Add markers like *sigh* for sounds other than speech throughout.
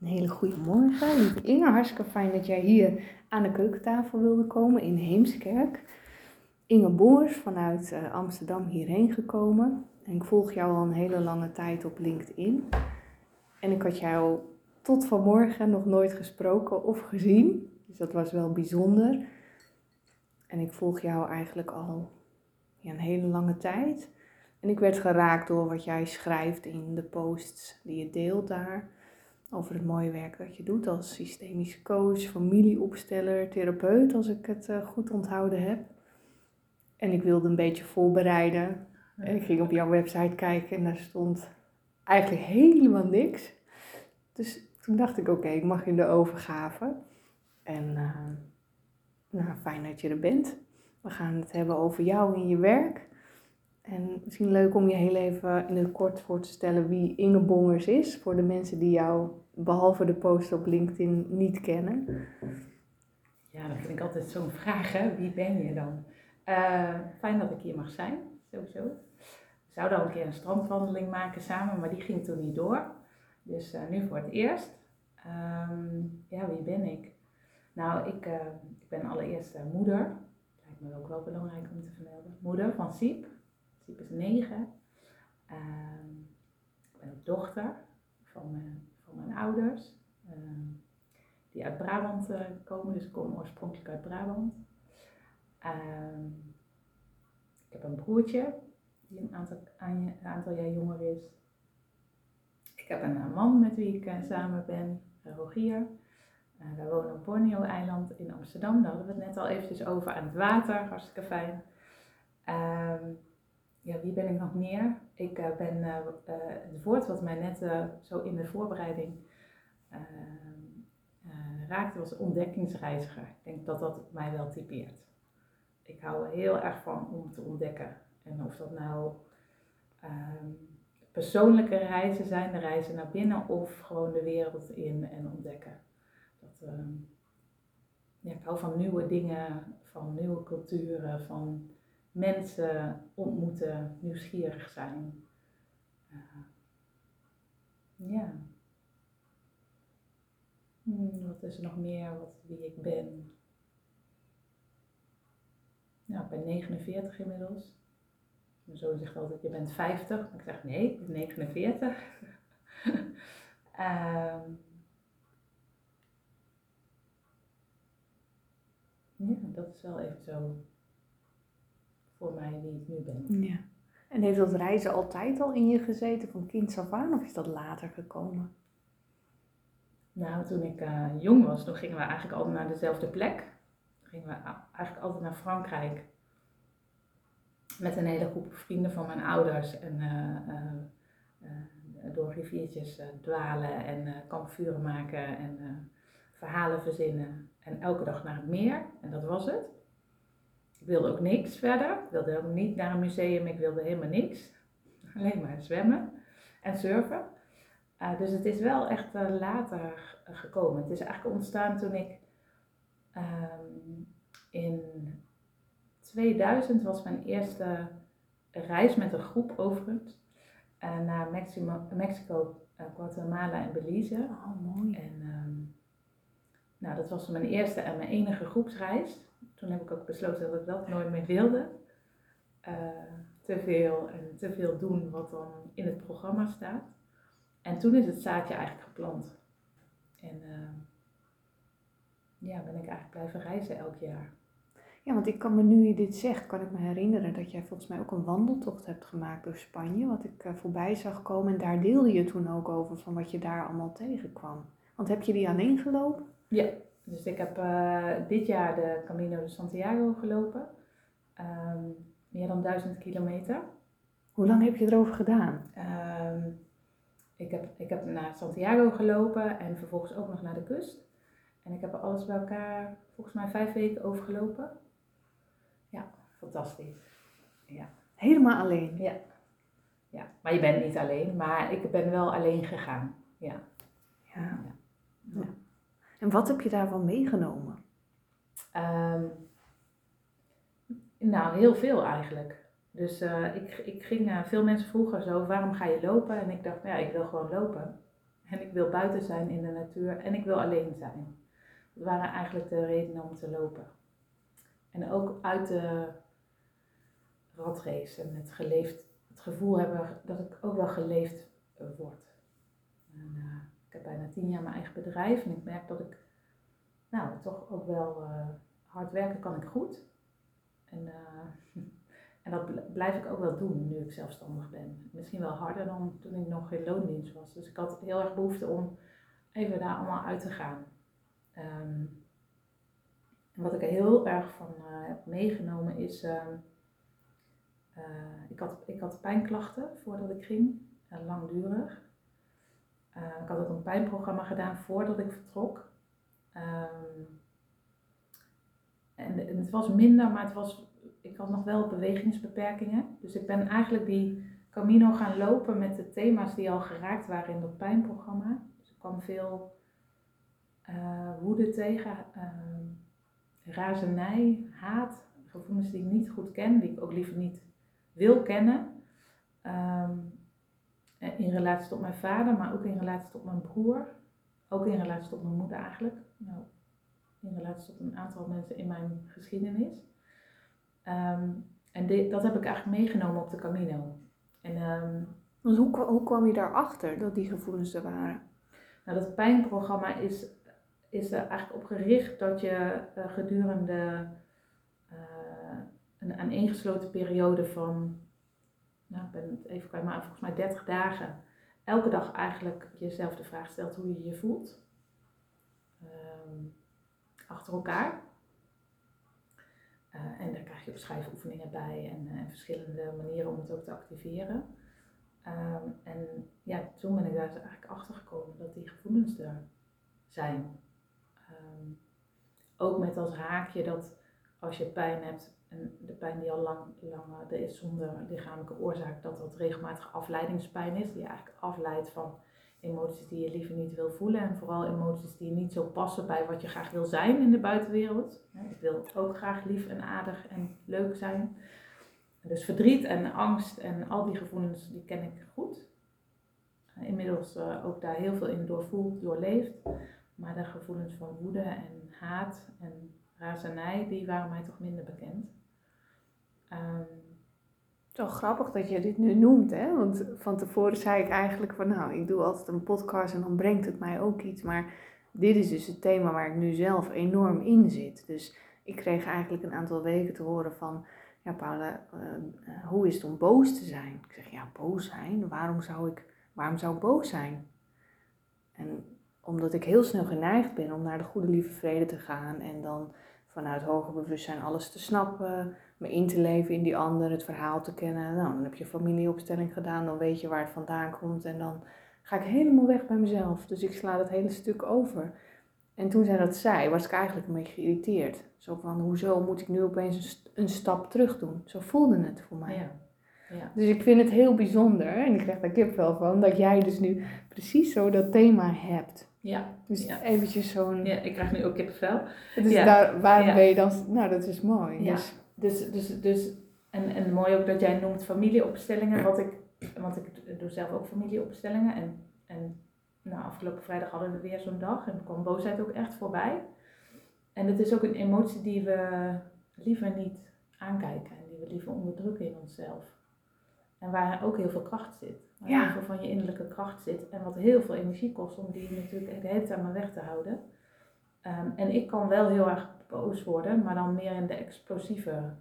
Een hele goede morgen. Inge, hartstikke fijn dat jij hier aan de keukentafel wilde komen in Heemskerk. Inge Boers vanuit eh, Amsterdam hierheen gekomen. En ik volg jou al een hele lange tijd op LinkedIn. En ik had jou tot vanmorgen nog nooit gesproken of gezien. Dus dat was wel bijzonder. En ik volg jou eigenlijk al ja, een hele lange tijd. En ik werd geraakt door wat jij schrijft in de posts die je deelt daar. Over het mooie werk dat je doet als systemische coach, familieopsteller, therapeut, als ik het eh, goed onthouden heb. En ik wilde een beetje voorbereiden. En ik ging op jouw website kijken en daar stond eigenlijk helemaal niks. Dus toen dacht ik, oké, ik mag in de overgave. En uh, nou, fijn dat je er bent. We gaan het hebben over jou en je werk. En misschien leuk om je heel even in het kort voor te stellen wie Inge Bongers is. Voor de mensen die jou, behalve de post op LinkedIn, niet kennen. Ja, dat vind ik altijd zo'n vraag, hè? Wie ben je dan? Uh, fijn dat ik hier mag zijn, sowieso. We zouden al een keer een strandwandeling maken samen, maar die ging toen niet door. Dus uh, nu voor het eerst. Um, ja, wie ben ik? Nou, ik, uh, ik ben allereerst moeder. Lijkt me ook wel belangrijk om te vermelden. Moeder van Siep. Is negen. Uh, ik ben ook dochter van mijn, van mijn ouders. die uit Brabant komen, dus ik kom oorspronkelijk uit Brabant. Ehm, ik heb een broertje die een aantal, een aantal jaar jonger is. Ik heb een man met wie ik uh, samen ben, Rogier. Uh, wij wonen op Borneo-eiland in Amsterdam. Daar hadden we het net al eventjes over aan het water. Hartstikke fijn. Um, ja, wie ben ik nog meer? Ik uh, ben uh, het woord wat mij net zo in de voorbereiding ehm, raakte was ontdekkingsreiziger. Ik denk dat dat mij wel typeert ik hou heel erg van om te ontdekken. En of dat nou um, persoonlijke reizen zijn, de reizen naar binnen, of gewoon de wereld in en ontdekken. Dat, ja, ik hou van nieuwe dingen, van nieuwe culturen, van mensen ontmoeten, nieuwsgierig zijn. Uh, ja. Hmm, wat is er nog meer wat, wie ik ben? Nou, ik ben 49 inmiddels. Mijn zoon zegt altijd, je bent 50. Maar ik zeg, nee, ik ben 49. um, *laughs* ja, dat is wel even zo voor mij wie ik nu ben. Ja. En heeft dat reizen altijd al in je gezeten, van kind af aan, of is dat later gekomen? Nou, toen ik uh, jong was, toen gingen we eigenlijk altijd naar dezelfde plek gingen we eigenlijk altijd naar Frankrijk. Met een hele groep vrienden van mijn ouders. En uh, uh, door riviertjes dwalen en kampvuren maken en verhalen verzinnen. En elke dag naar het meer. En dat was het. Ik wilde ook niks verder. Ik wilde ook niet naar een museum. Ik wilde helemaal niks. Alleen maar zwemmen en surfen. Uh, dus het is wel echt uh, later gekomen. Het is eigenlijk ontstaan toen ik Um, in 2000 was mijn eerste reis met een groep overigens uh, naar Mexico, Mexico Guatemala en Belize. Oh, mooi. En um, nou, dat was mijn eerste en mijn enige groepsreis. Toen heb ik ook besloten dat ik dat nooit meer wilde. Uh, te veel en te veel doen wat dan in het programma staat. En toen is het zaadje eigenlijk geplant. En ehm, ja, ben ik eigenlijk blijven reizen elk jaar. Ja, want ik kan me nu je dit zegt, kan ik me herinneren dat jij volgens mij ook een wandeltocht hebt gemaakt door Spanje, wat ik uh, voorbij zag komen. En daar deelde je toen ook over van wat je daar allemaal tegenkwam. Want heb je die alleen gelopen? Ja, dus ik heb uh, dit jaar de Camino de Santiago gelopen. Um, meer dan duizend kilometer. Hoe lang heb je erover gedaan? Um, ik, heb, ik heb naar Santiago gelopen en vervolgens ook nog naar de kust. En ik heb er alles bij elkaar volgens mij vijf weken overgelopen. Ja, fantastisch. Ja. Helemaal alleen? Ja. ja. Maar je bent niet alleen, maar ik ben wel alleen gegaan. Ja. Ja. ja. ja. En wat heb je daarvan meegenomen? Um, nou, heel veel eigenlijk. Dus uh, ik, ik ging, uh, veel mensen vroegen zo, waarom ga je lopen? En ik dacht, ja, ik wil gewoon lopen. En ik wil buiten zijn in de natuur en ik wil alleen zijn. Dat waren eigenlijk de redenen om te lopen. En ook uit de ratrace en het, geleefd, het gevoel hebben dat ik ook wel geleefd word. En, uh, ik heb bijna tien jaar mijn eigen bedrijf en ik merk dat ik nou, toch ook wel uh, hard werken kan ik goed. En, *laughs* en dat blijf ik ook wel doen nu ik zelfstandig ben. Misschien wel harder dan toen ik nog in loondienst was. Dus ik had heel erg behoefte om even daar allemaal uit te gaan. Um, en wat ik er heel erg van uh, heb meegenomen is, uh, uh, ik, had, ik had pijnklachten voordat ik ging, langdurig. Ik had ook een pijnprogramma gedaan voordat ik vertrok. Um, en, het was minder, maar het was, ik had nog wel bewegingsbeperkingen. Dus ik ben eigenlijk die Camino gaan lopen met de thema's die al geraakt waren in dat pijnprogramma. Dus ik kwam veel woede tegen razernij, haat, gevoelens die ik niet goed ken, die ik ook liever niet wil kennen. Um, in relatie tot mijn vader, maar ook in relatie tot mijn broer. Ook in relatie tot mijn moeder eigenlijk. Nou, in relatie tot een aantal mensen in mijn geschiedenis. Um, en dit, dat heb ik eigenlijk meegenomen op de Camino. En, um, Want hoe, hoe kwam je daarachter dat die gevoelens er waren? Nou, dat pijnprogramma is is er eigenlijk op gericht dat je uh, gedurende uh, een aaneengesloten periode van, nou ik ben het even kwijt, maar volgens mij 30 dagen, elke dag eigenlijk jezelf de vraag stelt hoe je je voelt. Um, achter elkaar. Uh, en daar krijg je ook schrijfoefeningen bij en, en, verschillende manieren om het ook te activeren. Um, en ja, toen ben ik daar eigenlijk achter gekomen dat die gevoelens er zijn. Um, ook met als haakje dat als je pijn hebt, en de pijn die al lang, lang er is zonder lichamelijke oorzaak, dat dat regelmatig afleidingspijn is, die eigenlijk afleidt van emoties die je liever niet wil voelen en vooral emoties die niet zo passen bij wat je graag wil zijn in de buitenwereld. Ik wil ook graag lief en aardig en leuk zijn. Dus verdriet en angst en al die gevoelens, die ken ik goed. Inmiddels uh, ook daar heel veel in doorvoeld, doorleefd. Maar de gevoelens van woede en haat en razernij, die waren mij toch minder bekend. Um, zo grappig dat je dit nu noemt, hè? Want van tevoren zei ik eigenlijk van, nou, ik doe altijd een podcast en dan brengt het mij ook iets. Maar dit is dus het thema waar ik nu zelf enorm in zit. Dus ik kreeg eigenlijk een aantal weken te horen van, ja, Paula, uh, hoe is het om boos te zijn? Ik zeg, ja, boos zijn? Waarom zou ik, waarom zou ik boos zijn? En omdat ik heel snel geneigd ben om naar de goede lieve vrede te gaan en dan vanuit hoger bewustzijn alles te snappen, me in te leven in die ander, het verhaal te kennen. Nou, dan heb je familieopstelling gedaan, dan weet je waar het vandaan komt en dan ga ik helemaal weg bij mezelf. Dus ik sla dat hele stuk over. En toen zij dat zei, was ik eigenlijk een beetje geïrriteerd. Zo van, hoezo moet ik nu opeens een, een stap terug doen? Zo voelde het voor mij. Ja. Ja. Dus ik vind het heel bijzonder, en ik krijg daar kipvel van, dat jij dus nu precies zo dat thema hebt. Ja. Dus ja. eventjes zo'n... Ja, ik krijg nu ook kippenvel. Dus ja. daar, waarom ben je dan... Nou, dat is mooi. Ja. Dus, dus, dus, dus en, en mooi ook dat jij noemt familieopstellingen, wat ik... Want ik doe zelf ook familieopstellingen. En, en nou, afgelopen vrijdag hadden we weer zo'n dag en kwam boosheid ook echt voorbij. En het is ook een emotie die we liever niet aankijken en die we liever onderdrukken in onszelf. En waar ook heel veel kracht zit. Waar ja. heel veel van je innerlijke kracht zit. En wat heel veel energie kost om die natuurlijk de hele tijd maar weg te houden. Um, en ik kan wel heel erg boos worden, maar dan meer in de explosieve.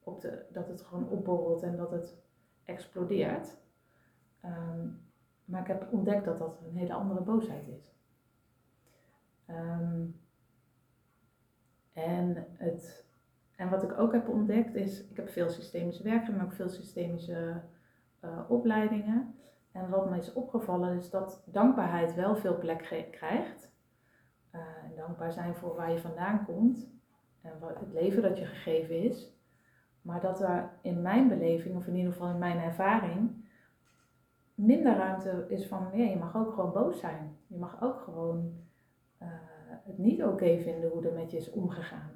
Op de, dat het gewoon opborrelt en dat het explodeert. Um, maar ik heb ontdekt dat dat een hele andere boosheid is. Um, en, het, en wat ik ook heb ontdekt is, ik heb veel systemische werk maar ook veel systemische uh, opleidingen. En wat me is opgevallen is dat dankbaarheid wel veel plek krijgt. Uh, dankbaar zijn voor waar je vandaan komt en het leven dat je gegeven is. Maar dat er in mijn beleving, of in ieder geval in mijn ervaring, minder ruimte is van, ja, je mag ook gewoon boos zijn. Je mag ook gewoon uh, het niet oké vinden hoe er met je is omgegaan.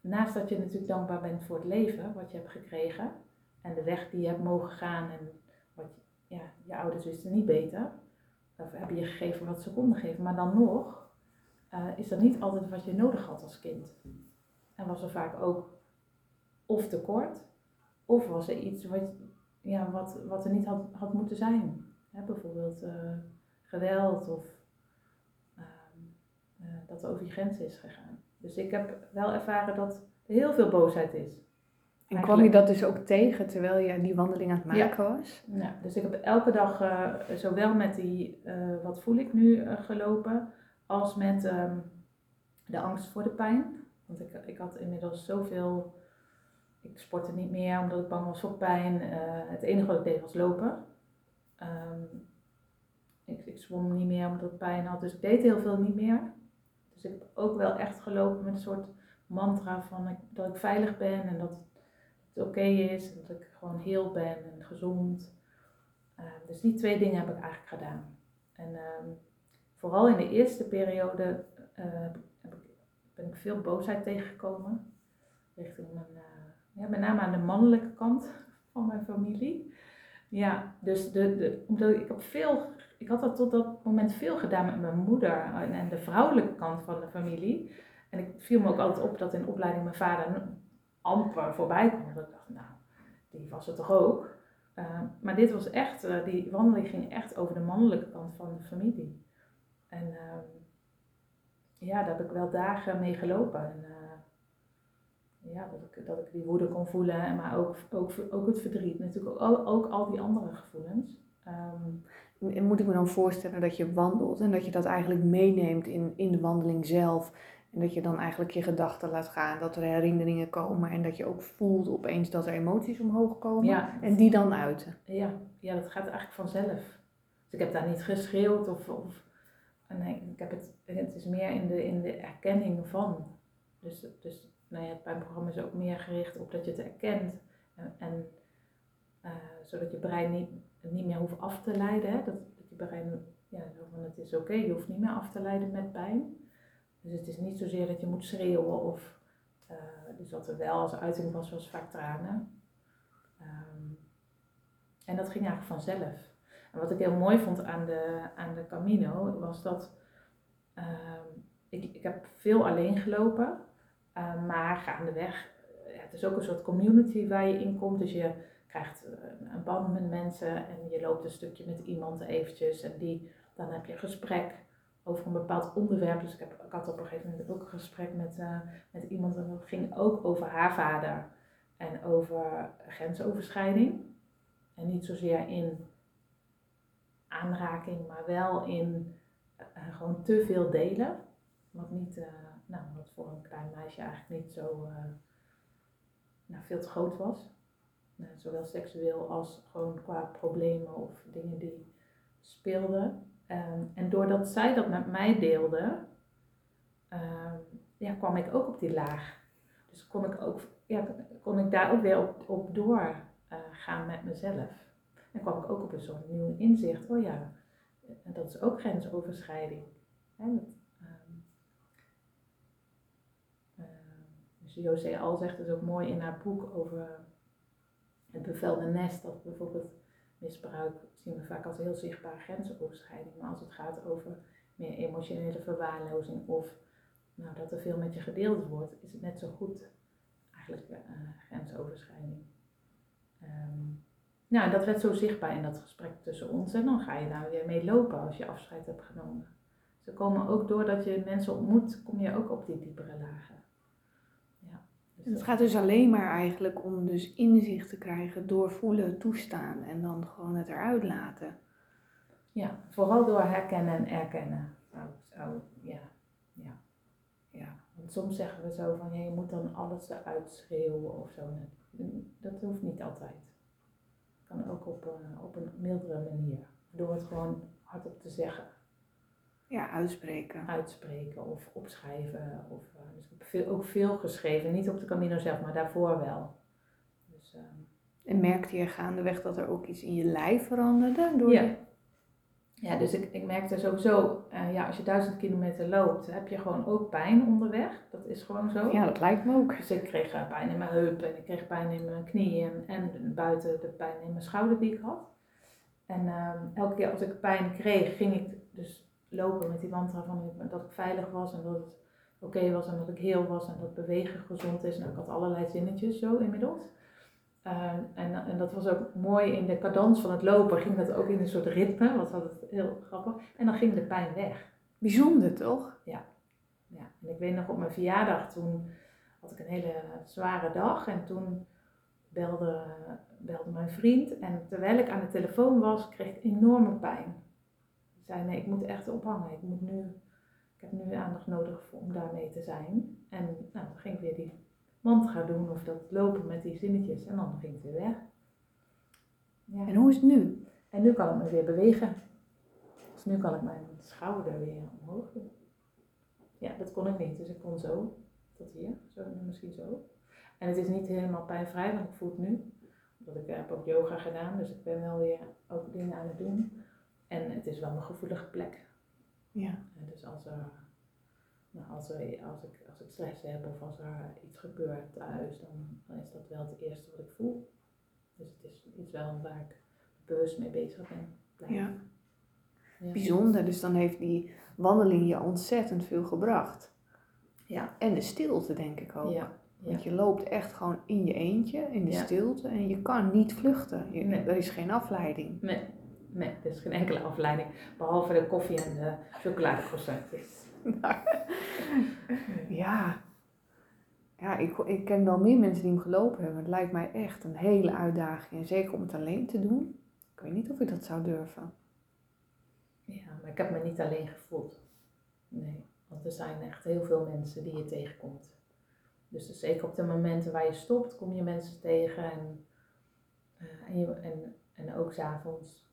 Naast dat je natuurlijk dankbaar bent voor het leven wat je hebt gekregen, en de weg die je hebt mogen gaan en wat ja, je ouders wisten niet beter. of heb je gegeven wat ze konden geven, maar dan nog eh, is dat niet altijd wat je nodig had als kind. En was er vaak ook of tekort, of was er iets wat, ja, wat, wat er niet had, had moeten zijn. Hè, bijvoorbeeld uh, geweld of uh, dat er over je grenzen is gegaan. Dus ik heb wel ervaren dat er heel veel boosheid is. En kwam je dat dus ook tegen terwijl je die wandeling aan het maken was? Ja, dus ik heb elke dag uh, zowel met die wat voel ik nu gelopen, als met um, de angst voor de pijn. Want ik, ik had inmiddels zoveel. Ik sportte niet meer omdat ik bang was voor pijn. Uh, het enige wat ik deed was lopen. Um, ik, ik zwom niet meer omdat ik pijn had. Dus ik deed heel veel niet meer. Dus ik heb ook wel echt gelopen met een soort mantra van dat ik veilig ben en dat het oké is. En dat ik gewoon heel ben en gezond. Uh, dus die twee dingen heb ik eigenlijk gedaan. En vooral in de eerste periode uh, ben ik veel boosheid tegengekomen. Richting mijn, uh, ja, met name aan de mannelijke kant van mijn familie. Ja, dus de, de, omdat ik, heb veel, ik had dat tot dat moment veel gedaan met mijn moeder en, de vrouwelijke kant van de familie. En ik viel me ook altijd op dat in opleiding mijn vader amper voorbij kwam. Dat ik dacht, nou, die was het toch ook. Uh, maar dit was echt, die wandeling ging echt over de mannelijke kant van de familie. En uh, ja, daar heb ik wel dagen mee gelopen. En, uh, ja, dat ik, dat ik die woede kon voelen, maar ook, ook, ook het verdriet. Natuurlijk ook, ook al die andere gevoelens. Um, moet ik me dan voorstellen dat je wandelt en dat je dat eigenlijk meeneemt in, in de wandeling zelf? En dat je dan eigenlijk je gedachten laat gaan, dat er herinneringen komen en dat je ook voelt opeens dat er emoties omhoog komen ja. en die dan uiten. Ja, ja, dat gaat eigenlijk vanzelf. Dus ik heb daar niet geschreeuwd of, of Nee, ik heb het, het is meer in de, in de erkenning van. Dus, dus nou ja, het pijnprogramma is ook meer gericht op dat je het erkent. En, en uh, zodat je brein niet, niet meer hoeft af te leiden. Hè? Dat, dat je brein, ja, het is oké, je hoeft niet meer af te leiden met pijn. Dus het is niet zozeer dat je moet schreeuwen of, uh, dus wat er wel als uiting was, was vaak tranen. Um, en dat ging eigenlijk vanzelf. Wat ik heel mooi vond aan de, aan de Camino was dat uh, ik, ik heb veel alleen gelopen, uh, maar gaandeweg, het is ook een soort community waar je in komt. Dus je krijgt eh, een band met mensen en je loopt een stukje met iemand eventjes en die, dan heb je een gesprek over een bepaald onderwerp. Dus ik, heb, ik had op een gegeven moment ook een gesprek met, uh, met iemand en dat ging ook over haar vader en over grensoverschrijding. En niet zozeer in aanraking, maar wel in uh, gewoon te veel delen. Wat, niet, uh, nou, wat voor een klein meisje eigenlijk niet zo uh, nou, veel te groot was. zowel seksueel als gewoon qua problemen of dingen die speelden. Um, en doordat zij dat met mij deelde, um, ja, kwam ik ook op die laag. Dus kon ik, ook, ja, kon ik daar ook weer op, op doorgaan met mezelf. En kwam ik ook op een soort nieuw inzicht. Oh ja, en dat is ook grensoverschrijding. Hè, um, uh, dus José Al zegt dus ook mooi in haar boek over het bevelde nest. Dat bijvoorbeeld misbruik zien we vaak als heel zichtbaar grensoverschrijding. Maar als het gaat over meer emotionele verwaarlozing of nou, dat er veel met je gedeeld wordt, is het net zo goed eigenlijk uh, grensoverschrijding. Um, nou, dat werd zo zichtbaar in dat gesprek tussen ons en dan ga je daar weer mee lopen als je afscheid hebt genomen. Ze komen ook doordat je mensen ontmoet, kom je ook op die diepere lagen. Ja, dus het gaat dus alleen maar eigenlijk om dus inzicht te krijgen door voelen, toestaan en dan gewoon het eruit laten. Ja, vooral door herkennen en erkennen. Ja, ja, ja. Want soms zeggen we zo van, je moet dan alles eruit schreeuwen of zo. Dat hoeft niet altijd. Ook op, uh, op een mildere manier. Door het gewoon hardop te zeggen. Ja, uitspreken. Uitspreken of opschrijven. Of, uh, dus ik heb veel, ook veel geschreven. Niet op de Camino zelf, maar daarvoor wel. Dus, uh, en merkte je gaandeweg dat er ook iets in je lijf veranderde? Door ja. Ja, dus ik, ik merkte sowieso, uh, ja, als je duizend kilometer loopt, heb je gewoon ook pijn onderweg. Dat is gewoon zo. Ja, dat lijkt me ook. Dus ik kreeg uh, pijn in mijn heup en ik kreeg pijn in mijn knieën en, en buiten de pijn in mijn schouder die ik had. En ehm, elke keer als ik pijn kreeg, ging ik dus lopen met die mantra van dat ik veilig was en dat het oké was en dat ik heel was en dat bewegen gezond is. Nou, ik had allerlei zinnetjes zo inmiddels. Ehm, en, en dat was ook mooi in de cadans van het lopen, ging dat ook in een soort ritme, wat altijd heel grappig. En dan ging de pijn weg. Bijzonder toch? Ja. ja. En ik weet nog op mijn verjaardag, toen had ik een hele zware dag en toen belde, belde mijn vriend. En terwijl ik aan de telefoon was, kreeg ik enorme pijn. Ik zei, nee, ik moet echt ophangen. Ik, moet nu, ik heb nu aandacht nodig om daarmee te zijn. En nou, dan ging ik weer die mantra doen of dat lopen met die zinnetjes. En dan ging het weer weg. Ja. En hoe is het nu? En nu kan ik me weer bewegen. Dus nu kan ik mijn schouder weer omhoog doen. Ja, dat kon ik niet. Dus ik kon zo tot hier. Zo, misschien zo. En het is niet helemaal pijnvrij, want ik voel het nu. Omdat ik heb ook yoga gedaan, dus ik ben wel weer ook dingen aan het doen. En het is wel een gevoelige plek. Ja. dus als er, nou, als, er, als, ik, als ik stress heb of als er iets gebeurt thuis, dan, dan is dat wel het eerste wat ik voel. Dus het is iets wel waar ik bewust mee bezig ben. Ja. ja. Bijzonder, dus dan heeft die wandeling je ontzettend veel gebracht. Ja. En de stilte denk ik ook. Ja. Want je loopt echt gewoon in je eentje, in de stilte en je kan niet vluchten. Je, Er is geen afleiding. Nee. nee, er is geen enkele afleiding. Behalve de koffie en de chocoladecroissantjes. *laughs* ja. Ja, ik, ik ken wel meer mensen die hem gelopen hebben. Het lijkt mij echt een hele uitdaging. En zeker om het alleen te doen. Ik weet niet of ik dat zou durven. Ja, maar ik heb me niet alleen gevoeld. Nee, want er zijn echt heel veel mensen die je tegenkomt. Dus, dus zeker op de momenten waar je stopt, kom je mensen tegen en, uh, en, en, en ook s'avonds.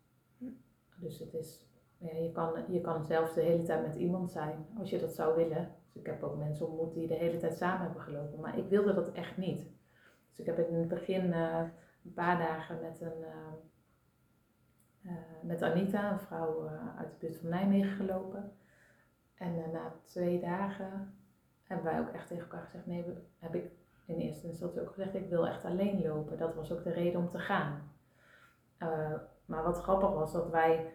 Dus het is, ja, je, kan, je kan zelfs de hele tijd met iemand zijn als je dat zou willen. Dus ik heb ook mensen ontmoet die de hele tijd samen hebben gelopen, maar ik wilde dat echt niet. Dus ik heb in het begin uh, een paar dagen met een. Uh, met Anita, een vrouw uit de buurt van Nijmegen, gelopen. En na twee dagen hebben wij ook echt tegen elkaar gezegd, nee, heb ik in eerste instantie ook gezegd, ik wil echt alleen lopen. Dat was ook de reden om te gaan. Maar wat grappig was, dat wij,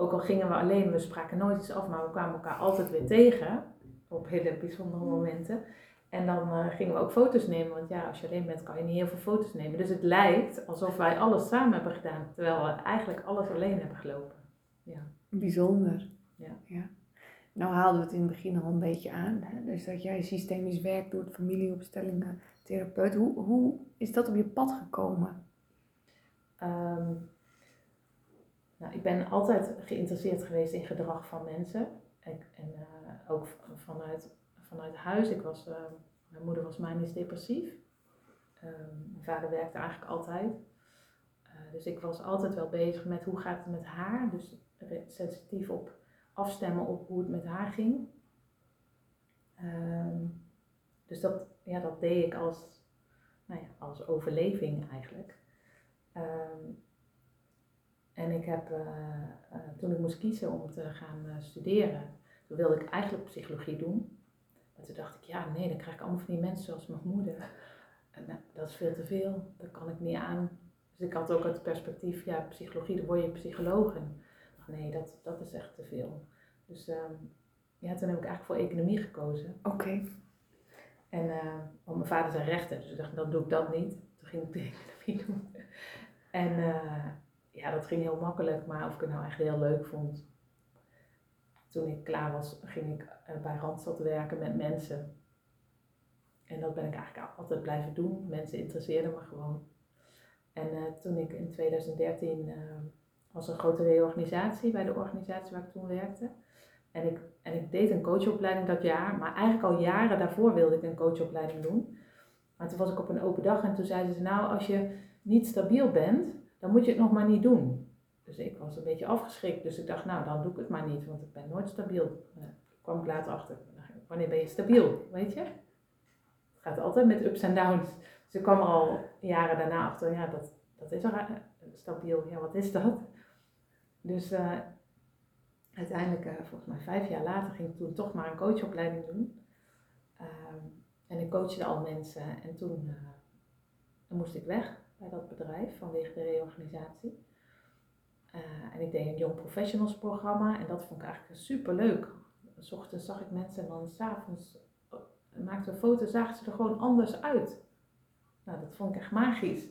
ook al gingen we alleen, we spraken nooit iets af, maar we kwamen elkaar altijd weer tegen, op hele bijzondere momenten. En dan uh, gingen we ook foto's nemen, want ja, als je alleen bent kan je niet heel veel foto's nemen. Dus het lijkt alsof wij alles samen hebben gedaan, terwijl we eigenlijk alles alleen hebben gelopen. Ja. Bijzonder. Ja. ja. Nou haalden we het in het begin al een beetje aan. Hè? Dus dat jij systemisch werk doet, familieopstellingen, therapeut. Hoe, hoe is dat op je pad gekomen? Um, nou, ik ben altijd geïnteresseerd geweest in gedrag van mensen. En, en uh, ook vanuit, vanuit huis. Ik was, uh, mijn moeder was manisch depressief. Um, mijn vader werkte eigenlijk altijd. Uh, dus ik was altijd wel bezig met hoe gaat het met haar. Dus sensitief op afstemmen op hoe het met haar ging. Um, dus dat, ja, dat deed ik als, nou ja, als overleving eigenlijk. Um, en ik heb, uh, uh, toen ik moest kiezen om te gaan uh, studeren, toen wilde ik eigenlijk psychologie doen. Maar toen dacht ik, ja nee, dan krijg ik allemaal van die mensen zoals mijn moeder. En, nou, dat is veel te veel, dat kan ik niet aan. Dus ik had ook het perspectief, ja, psychologie, dan word je psycholoog. En nee, dat, dat is echt te veel. Dus um, ja, toen heb ik eigenlijk voor economie gekozen. Oké. Okay. En uh, want mijn vader zei rechten, dus ik dacht, dan doe ik dat niet. Toen ging ik de economie doen. En uh, ja, dat ging heel makkelijk, maar of ik het nou echt heel leuk vond. Toen ik klaar was, ging ik uh, bij Randstad werken met mensen. En dat ben ik eigenlijk altijd blijven doen. Mensen interesseerden me gewoon. En toen ik in 2013 was een grote reorganisatie bij de organisatie waar ik toen werkte. En ik, en ik deed een coachopleiding dat jaar, maar eigenlijk al jaren daarvoor wilde ik een coachopleiding doen. Maar toen was ik op een open dag en toen zeiden ze, nou als je niet stabiel bent, dan moet je het nog maar niet doen. Dus ik was een beetje afgeschrikt, dus ik dacht, nou dan doe ik het maar niet, want ik ben nooit stabiel. Daar kwam ik later achter. Wanneer ben je stabiel, weet je? Het gaat altijd met ups en downs. Dus ik kwam er al jaren daarna achter, ja dat, dat is er, stabiel, ja wat is dat? Dus uh, uiteindelijk, uh, volgens mij vijf jaar later, ging ik toen toch maar een coachopleiding doen. Um, en ik coachte al mensen en toen moest ik weg bij dat bedrijf vanwege de reorganisatie. Eh, en ik deed een Young Professionals programma en dat vond ik eigenlijk super leuk. S ochtends zag ik mensen en dan s'avonds maakten we foto's, zagen ze er gewoon anders uit. Nou, dat vond ik echt magisch.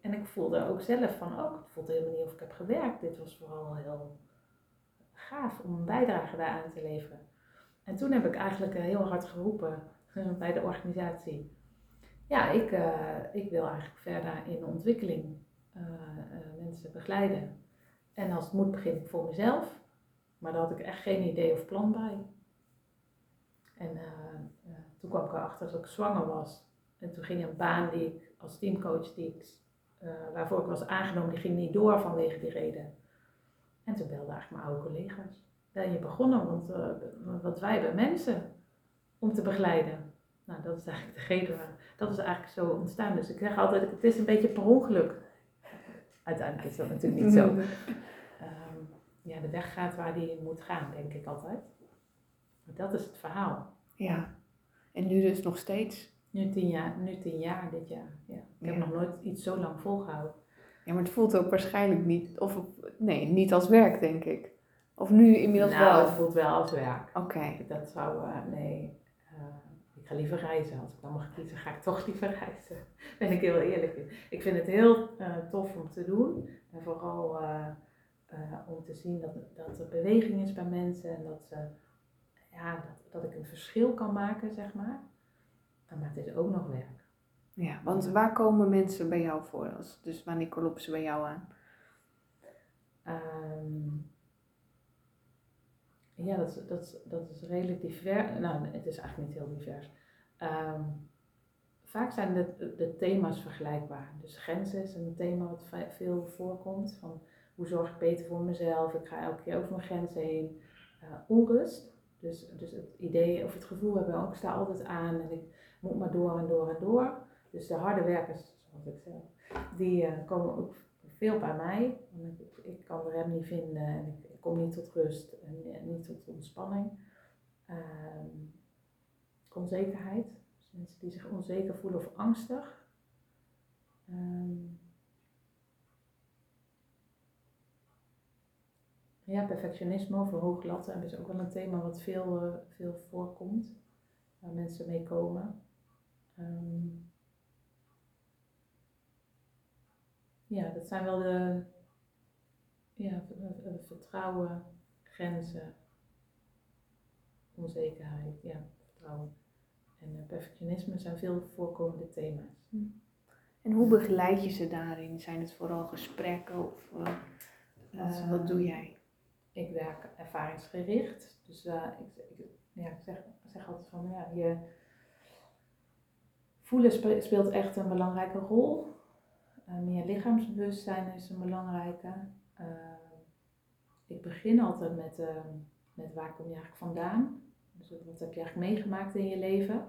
En ik voelde ook zelf van, oh, ik voelde helemaal niet of ik heb gewerkt. Dit was vooral heel gaaf om een bijdrage daaraan te leveren. En toen heb ik eigenlijk heel hard geroepen *laughs* bij de organisatie. Ja, ik, uh, ik wil eigenlijk verder in de ontwikkeling uh, uh, mensen begeleiden. En als het moet begin ik voor mezelf. Maar daar had ik echt geen idee of plan bij. En toen kwam ik erachter dat ik zwanger was. En toen ging een baan die ik als teamcoach, die ik, waarvoor ik was aangenomen, die ging niet door vanwege die reden. En toen belde eigenlijk mijn oude collega's. Ben je begonnen, want wat wij hebben mensen om te begeleiden. Nou, dat is eigenlijk degene, dat is eigenlijk zo ontstaan. Dus ik zeg altijd, het is een beetje per ongeluk. Uiteindelijk is dat natuurlijk niet zo. Um, ja, de weg gaat waar die moet gaan, denk ik altijd. Dat is het verhaal. Ja, en nu dus nog steeds? Nu tien jaar, nu tien jaar dit jaar. Ja. Ik heb nog nooit iets zo lang volgehouden. Ja, maar het voelt ook waarschijnlijk niet, of nee, niet als werk, denk ik. Of nu inmiddels nou, wel? het voelt wel als werk. Oké. Dat zou, uh, nee, ik ga liever reizen. Als ik dan mag kiezen, ga ik toch *laughs* liever reizen. Ben ik heel eerlijk in. Ik vind het heel uh, tof om te doen. En vooral uh, uh, om te zien dat, dat er beweging is bij mensen. En dat, ze, ja, dat, dat ik een verschil kan maken, zeg maar. Maar het is ook nog werk. Ja, want waar komen mensen bij jou voor? Als, dus wanneer kloppen ze bij jou aan? Um, ja, dat, dat, dat is redelijk divers. Nou, het is eigenlijk niet heel divers. Um, vaak zijn de, de thema's vergelijkbaar. Dus grenzen is een thema wat veel voorkomt. Van hoe zorg ik beter voor mezelf? Ik ga elke keer over mijn grenzen heen. Uh, onrust. Dus, dus het idee of het gevoel hebben, ook ik sta altijd aan en ik moet maar door en door en door. Dus de harde werkers, zoals ik zeg, die uh, komen ook veel bij mij. Want ik, ik kan de rem niet vinden en ik kom niet tot rust en, niet tot ontspanning. Um, onzekerheid. Dus mensen die zich onzeker voelen of angstig. Um, ja, perfectionisme hoog latten is ook wel een thema wat veel, uh, veel voorkomt. Waar mensen mee komen. Um, ja, dat zijn wel de ja, vertrouwen, grenzen, onzekerheid, ja, vertrouwen. En uh, perfectionisme zijn veel voorkomende thema's. Hm. En hoe begeleid je ze daarin? Zijn het vooral gesprekken of uh, uh, wat doe jij? Ik werk ervaringsgericht. Dus ik, ik, ja, ik zeg, zeg altijd van ja, je voelen speelt echt een belangrijke rol. meer lichaamsbewustzijn is een belangrijke. Ik begin altijd met, met waar kom je eigenlijk vandaan? Dus wat heb je eigenlijk meegemaakt in je leven?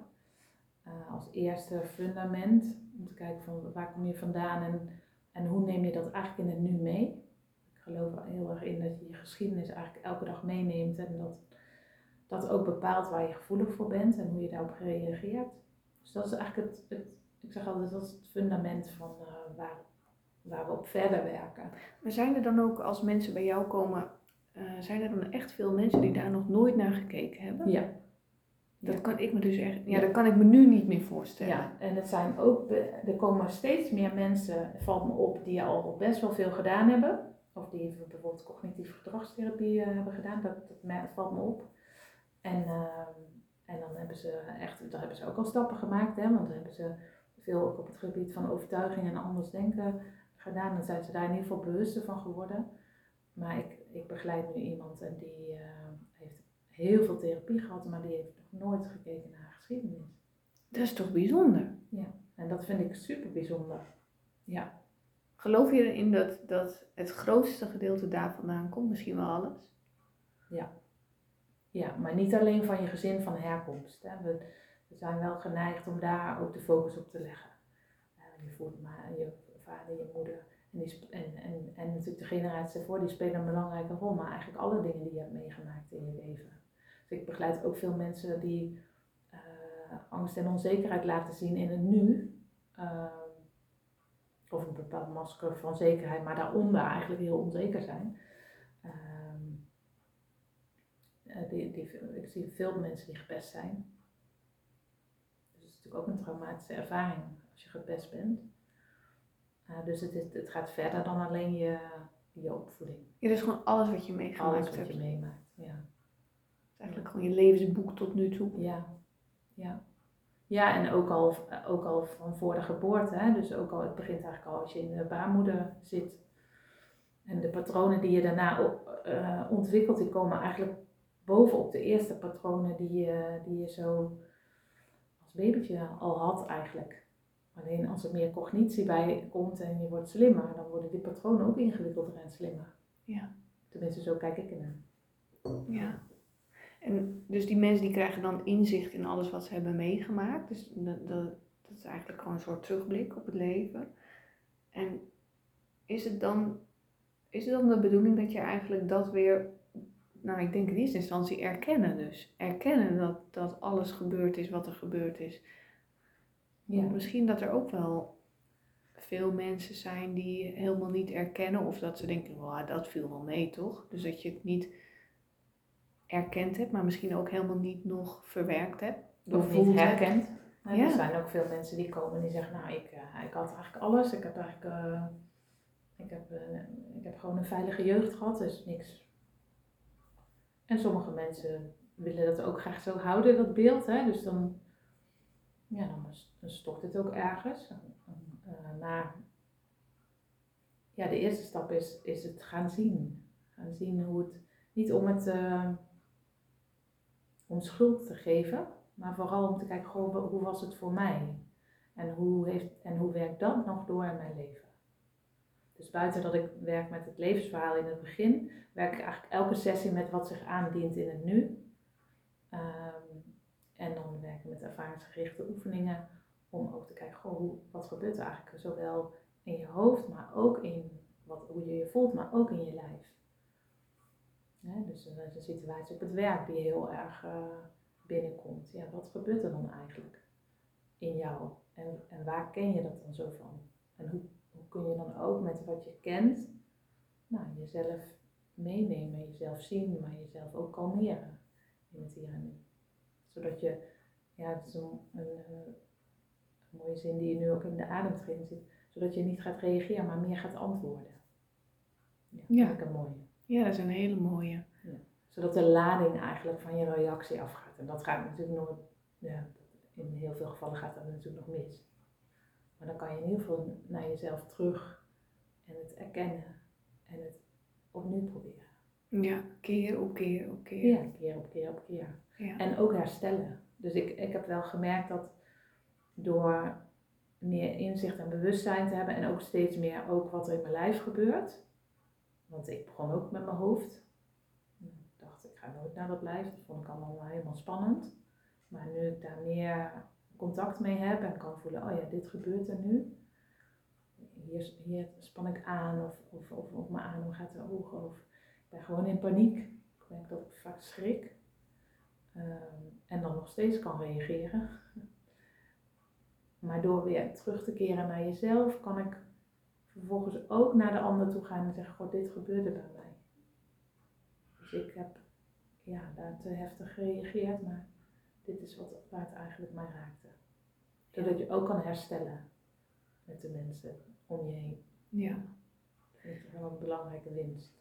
Uh, als eerste fundament, om te kijken van waar kom je vandaan en, en hoe neem je dat eigenlijk in het nu mee? Ik geloof er heel erg in dat je je geschiedenis eigenlijk elke dag meeneemt en dat dat ook bepaalt waar je gevoelig voor bent en hoe je daarop reageert. Dus dat is eigenlijk het, het ik zeg altijd, dat is het fundament van uh, waar, waar we op verder werken. Maar zijn er dan ook, als mensen bij jou komen, uh, zijn er dan echt veel mensen die daar nog nooit naar gekeken hebben? Ja. Dat kan ik me dus echt, ja, dat kan ik me nu niet meer voorstellen. Ja, en het zijn ook, er komen steeds meer mensen, valt me op, die al best wel veel gedaan hebben. Of die bijvoorbeeld cognitieve gedragstherapie uh, hebben gedaan, dat, dat, valt me op. En, uh, en dan hebben ze echt, daar hebben ze ook al stappen gemaakt, hè, want dan hebben ze veel ook op het gebied van overtuiging en anders denken gedaan. Dan zijn ze daar in ieder geval bewuster van geworden. Maar ik, ik begeleid nu iemand en die uh, heeft heel veel therapie gehad, maar die heeft nog nooit gekeken naar geschiedenis. Dat is toch bijzonder? Ja, en dat vind ik super bijzonder. Ja. Geloof je erin dat, dat het grootste gedeelte daar vandaan komt, misschien wel alles? Ja. Ja, maar niet alleen van je gezin van herkomst. Hè. We, we zijn wel geneigd om daar ook de focus op te leggen. Uh, je voelt maar je vader, je moeder en, en, en, en natuurlijk de generatie ervoor, die spelen een belangrijke rol. Maar eigenlijk alle dingen die je hebt meegemaakt in je leven. Dus ik begeleid ook veel mensen die uh, angst en onzekerheid laten zien in het nu. Uh, of een bepaald masker van zekerheid, maar daaronder eigenlijk heel onzeker zijn. Ehm, eh, die, die, ik zie veel mensen die gepest zijn. Dus het is natuurlijk ook een traumatische ervaring als je gepest bent. Uh, dus het, is, het gaat verder dan alleen je, je opvoeding. Ja, dat is gewoon alles wat je meegemaakt Alles wat hebt. je meemaakt, ja. Het is eigenlijk gewoon je levensboek tot nu toe. Ja, ja. Ja, en ook al, ook al van voor de geboorte. Hè? Dus ook al, het begint eigenlijk al als je in de baarmoeder zit. En de patronen die je daarna uh, ontwikkelt, die komen eigenlijk bovenop de eerste patronen die je, die je zo als babytje al had eigenlijk. Alleen als er meer cognitie bij komt en je wordt slimmer, dan worden die patronen ook ingewikkelder en slimmer. Ja. Tenminste, zo kijk ik ernaar. Ja. En dus die mensen die krijgen dan inzicht in alles wat ze hebben meegemaakt. Dus dat, dat, dat is eigenlijk gewoon een soort terugblik op het leven. En is het dan, is het dan de bedoeling dat je eigenlijk dat weer, nou ik denk in eerste instantie erkennen dus. Erkennen dat, dat alles gebeurd is wat er gebeurd is. Ja. Misschien dat er ook wel veel mensen zijn die helemaal niet erkennen of dat ze denken, wow, dat viel wel mee toch? Dus dat je het niet erkend hebt, maar misschien ook helemaal niet nog verwerkt hebt. Of niet herkend. Ja. Er zijn ook veel mensen die komen en die zeggen, nou ik, uh, ik had eigenlijk alles. Ik heb eigenlijk, uh, ik, heb, uh, ik heb gewoon een veilige jeugd gehad, dus niks. En sommige mensen willen dat ook graag zo houden, dat beeld. Hè? Dus dan, ja, dan, dan stokt het ook ergens. maar ja, de eerste stap is, is het gaan zien. Gaan zien hoe het, niet om het om schuld te geven, maar vooral om te kijken, hoe was het voor mij? En hoe, heeft, en hoe werkt dat nog door in mijn leven? Dus buiten dat ik werk met het levensverhaal in het begin, werk ik eigenlijk elke sessie met wat zich aandient in het nu. Um, en dan werken met ervaringsgerichte oefeningen om ook te kijken, goh, hoe, wat gebeurt er eigenlijk zowel in je hoofd, maar ook in wat, hoe je je voelt, maar ook in je lijf. dus een, een situatie op het werk die heel erg uh, binnenkomt. Ja, wat gebeurt er dan eigenlijk in jou? En, en waar ken je dat dan zo van? En hoe, hoe kun je dan ook met wat je kent, nou, jezelf meenemen, jezelf zien, maar jezelf ook kalmeren in het hier en nu. Zodat je, ja, het is een, een, een mooie zin die je nu ook in de ademtraining zit, zodat je niet gaat reageren, maar meer gaat antwoorden. Ja, dat Ja. vind ik een mooie. Ja, dat is een hele mooie. Zodat de lading eigenlijk van je reactie afgaat. En dat gaat natuurlijk nooit, ja, in heel veel gevallen gaat dat natuurlijk nog mis. Maar dan kan je in ieder geval naar jezelf terug en het erkennen en het opnieuw proberen. Ja, keer op keer op keer. Ja, keer op keer op keer. En ook herstellen. Dus ik, ik heb wel gemerkt dat door meer inzicht en bewustzijn te hebben en ook steeds meer ook wat er in mijn lijf gebeurt. Want ik begon ook met mijn hoofd. Ik dacht, ik ga nooit naar dat lijf. Dat vond ik allemaal helemaal spannend. Maar nu ik daar meer contact mee heb en kan voelen, oh ja, dit gebeurt er nu. Hier, hier span ik aan of, of, of, of mijn adem gaat er hoog of ik ben gewoon in paniek. Ik merk dat ik vaak schrik. Um, en dan nog steeds kan reageren. Maar door weer terug te keren naar jezelf, kan ik vervolgens ook naar de ander toe gaan en zeggen, god, dit gebeurde bij mij. Dus ik heb ja, daar te heftig gereageerd, maar dit is wat, waar het eigenlijk mij raakte. Zodat je ook kan herstellen met de mensen om je heen. Ja. Dat ik wel een belangrijke winst.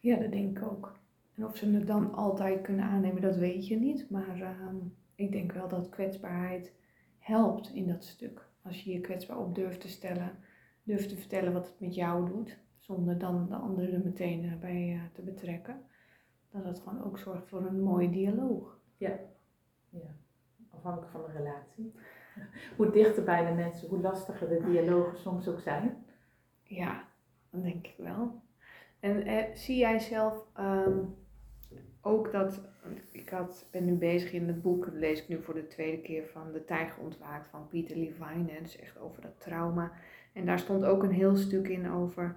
ja, dat denk ik ook. En of ze het dan altijd kunnen aannemen, dat weet je niet. Maar ehm, ik denk wel dat kwetsbaarheid helpt in dat stuk. Als je je kwetsbaar op durft te stellen, durft te vertellen wat het met jou doet, zonder dan de ander er meteen eh, bij eh, te betrekken. Dat het gewoon ook zorgt voor een mooie dialoog. Ja, ja. afhankelijk van de relatie. *laughs* Hoe dichter bij de mensen, hoe lastiger de dialogen soms ook zijn. Ja, dat denk ik wel. En eh, zie jij zelf ehm, ook dat, ik had, ben nu bezig in het boek, dat lees ik nu voor de tweede keer van De Tijger Ontwaakt van Peter Levine, hè, dus echt over dat trauma. En daar stond ook een heel stuk in over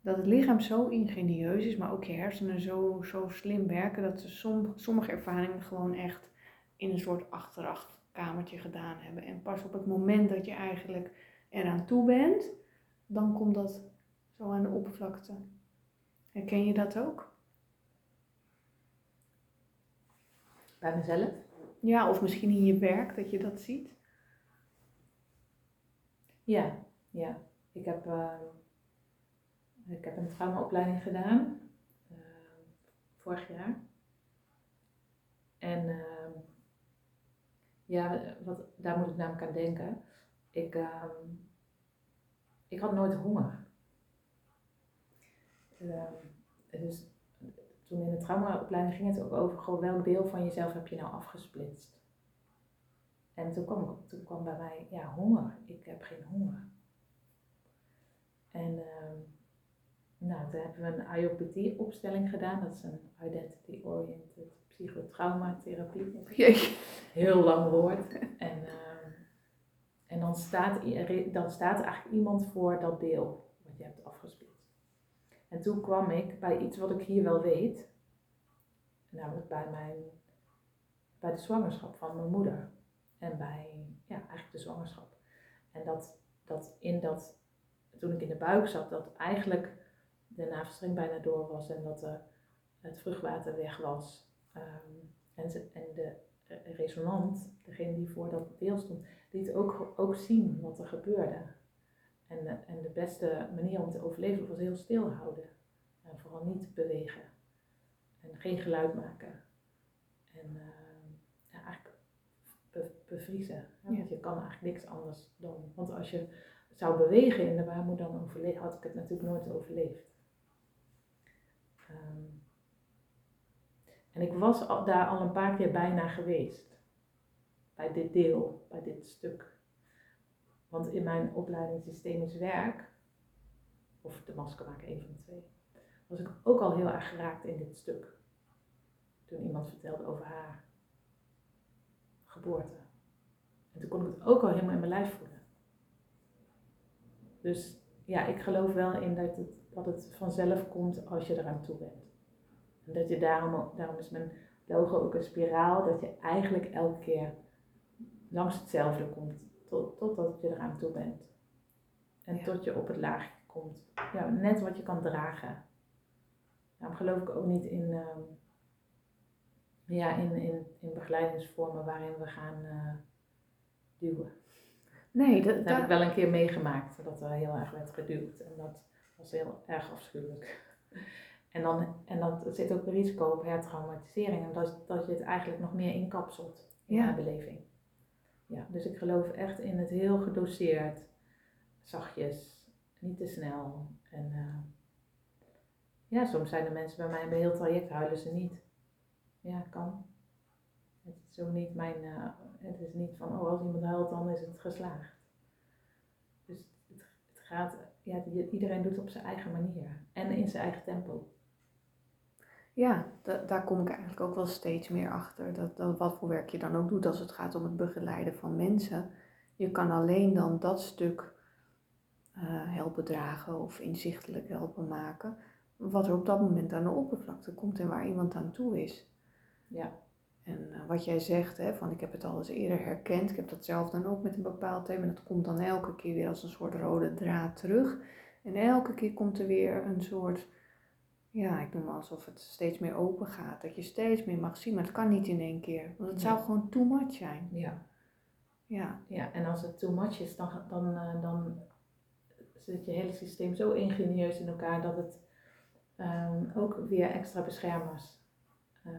dat het lichaam zo ingenieus is, maar ook je hersenen zo, zo slim werken, dat ze som, sommige ervaringen gewoon echt in een soort achterafkamertje gedaan hebben. En pas op het moment dat je eigenlijk eraan toe bent, dan komt dat zo aan de oppervlakte. Herken je dat ook? Bij mezelf? Ja, of misschien in je werk dat je dat ziet? Ja, ja. Ik heb, uh, ik heb een traumaopleiding gedaan uh, vorig jaar. En uh, ja, wat, daar moet ik namelijk aan denken. Ik, ik had nooit honger. dus toen in de traumaopleiding ging het ook over gewoon welk deel van jezelf heb je nou afgesplitst. En toen kwam, toen kwam bij mij, ja, honger. Ik heb geen honger. En uh, nou, toen hebben we een IOPT-opstelling gedaan. Dat is een Identity Oriented Psychotraumatherapie. Heel lang woord. En, uh, en dan, staat, dan staat eigenlijk iemand voor dat deel wat je hebt afgesplitst. En toen kwam ik bij iets wat ik hier wel weet. Namelijk bij, mijn, bij de zwangerschap van mijn moeder. En bij ja, eigenlijk de zwangerschap. En dat, dat in dat, toen ik in de buik zat, dat eigenlijk de navelstreng bijna door was en dat het vruchtwater weg was. Um, en, ze, en de resonant, degene die voor dat deel stond, liet ook, ook zien wat er gebeurde. En de, en de beste manier om te overleven was heel stil houden. En vooral niet bewegen. En geen geluid maken. En uh, ja, eigenlijk bevriezen. Want je kan eigenlijk niks anders dan. Want als je zou bewegen in de baarmoeder, dan overleef, had ik het natuurlijk nooit overleefd. Um, en ik was al, daar al een paar keer bijna geweest. Bij dit deel, bij dit stuk. Want in mijn opleiding systemisch werk, of de maskermaker, een van de twee, was ik ook al heel erg geraakt in dit stuk. Toen iemand vertelde over haar geboorte. En toen kon ik het ook al helemaal in mijn lijf voelen. Dus ja, ik geloof wel in dat het, het vanzelf komt als je eraan toe bent. En dat je daarom, daarom is mijn logo ook een spiraal, dat je eigenlijk elke keer langs hetzelfde komt, tot, totdat je eraan toe bent. En tot je op het laagje komt. Ja, net wat je kan dragen. Daarom geloof ik ook niet in, uh, ja, in, in, in begeleidingsvormen waarin we gaan uh, duwen. Nee, dat, dat heb ik wel een keer meegemaakt, dat er heel erg werd geduwd. En dat was heel erg afschuwelijk. En dan, en dan zit ook een risico op hertraumatisering. En dat, dat je het eigenlijk nog meer inkapselt in ja. beleving. Ja, dus ik geloof echt in het heel gedoseerd, zachtjes, niet te snel. En uh, ja, soms zijn er mensen bij mij mijn heel traject huilen ze niet. Ja, kan. Het is ook niet mijn, uh, het is niet van, oh als iemand huilt dan is het geslaagd. Dus het, het gaat, ja, iedereen doet het op zijn eigen manier en in zijn eigen tempo. Ja, daar kom ik eigenlijk ook wel steeds meer achter. Dat, dat, wat voor werk je dan ook doet als het gaat om het begeleiden van mensen. Je kan alleen dan dat stuk uh, helpen dragen of inzichtelijk helpen maken. Wat er op dat moment aan de oppervlakte komt en waar iemand aan toe is. Ja. En uh, wat jij zegt, hè, van ik heb het al eens eerder herkend. Ik heb dat zelf dan ook met een bepaald thema. Dat komt dan elke keer weer als een soort rode draad terug. En elke keer komt er weer een soort ja, ik noem alsof het steeds meer open gaat. Dat je steeds meer mag zien, maar het kan niet in één keer. Want het zou gewoon too much zijn. Ja. Ja. ja, en als het too much is, dan, dan, uh, dan zit je hele systeem zo ingenieus in elkaar dat het um, ook weer extra beschermers uh,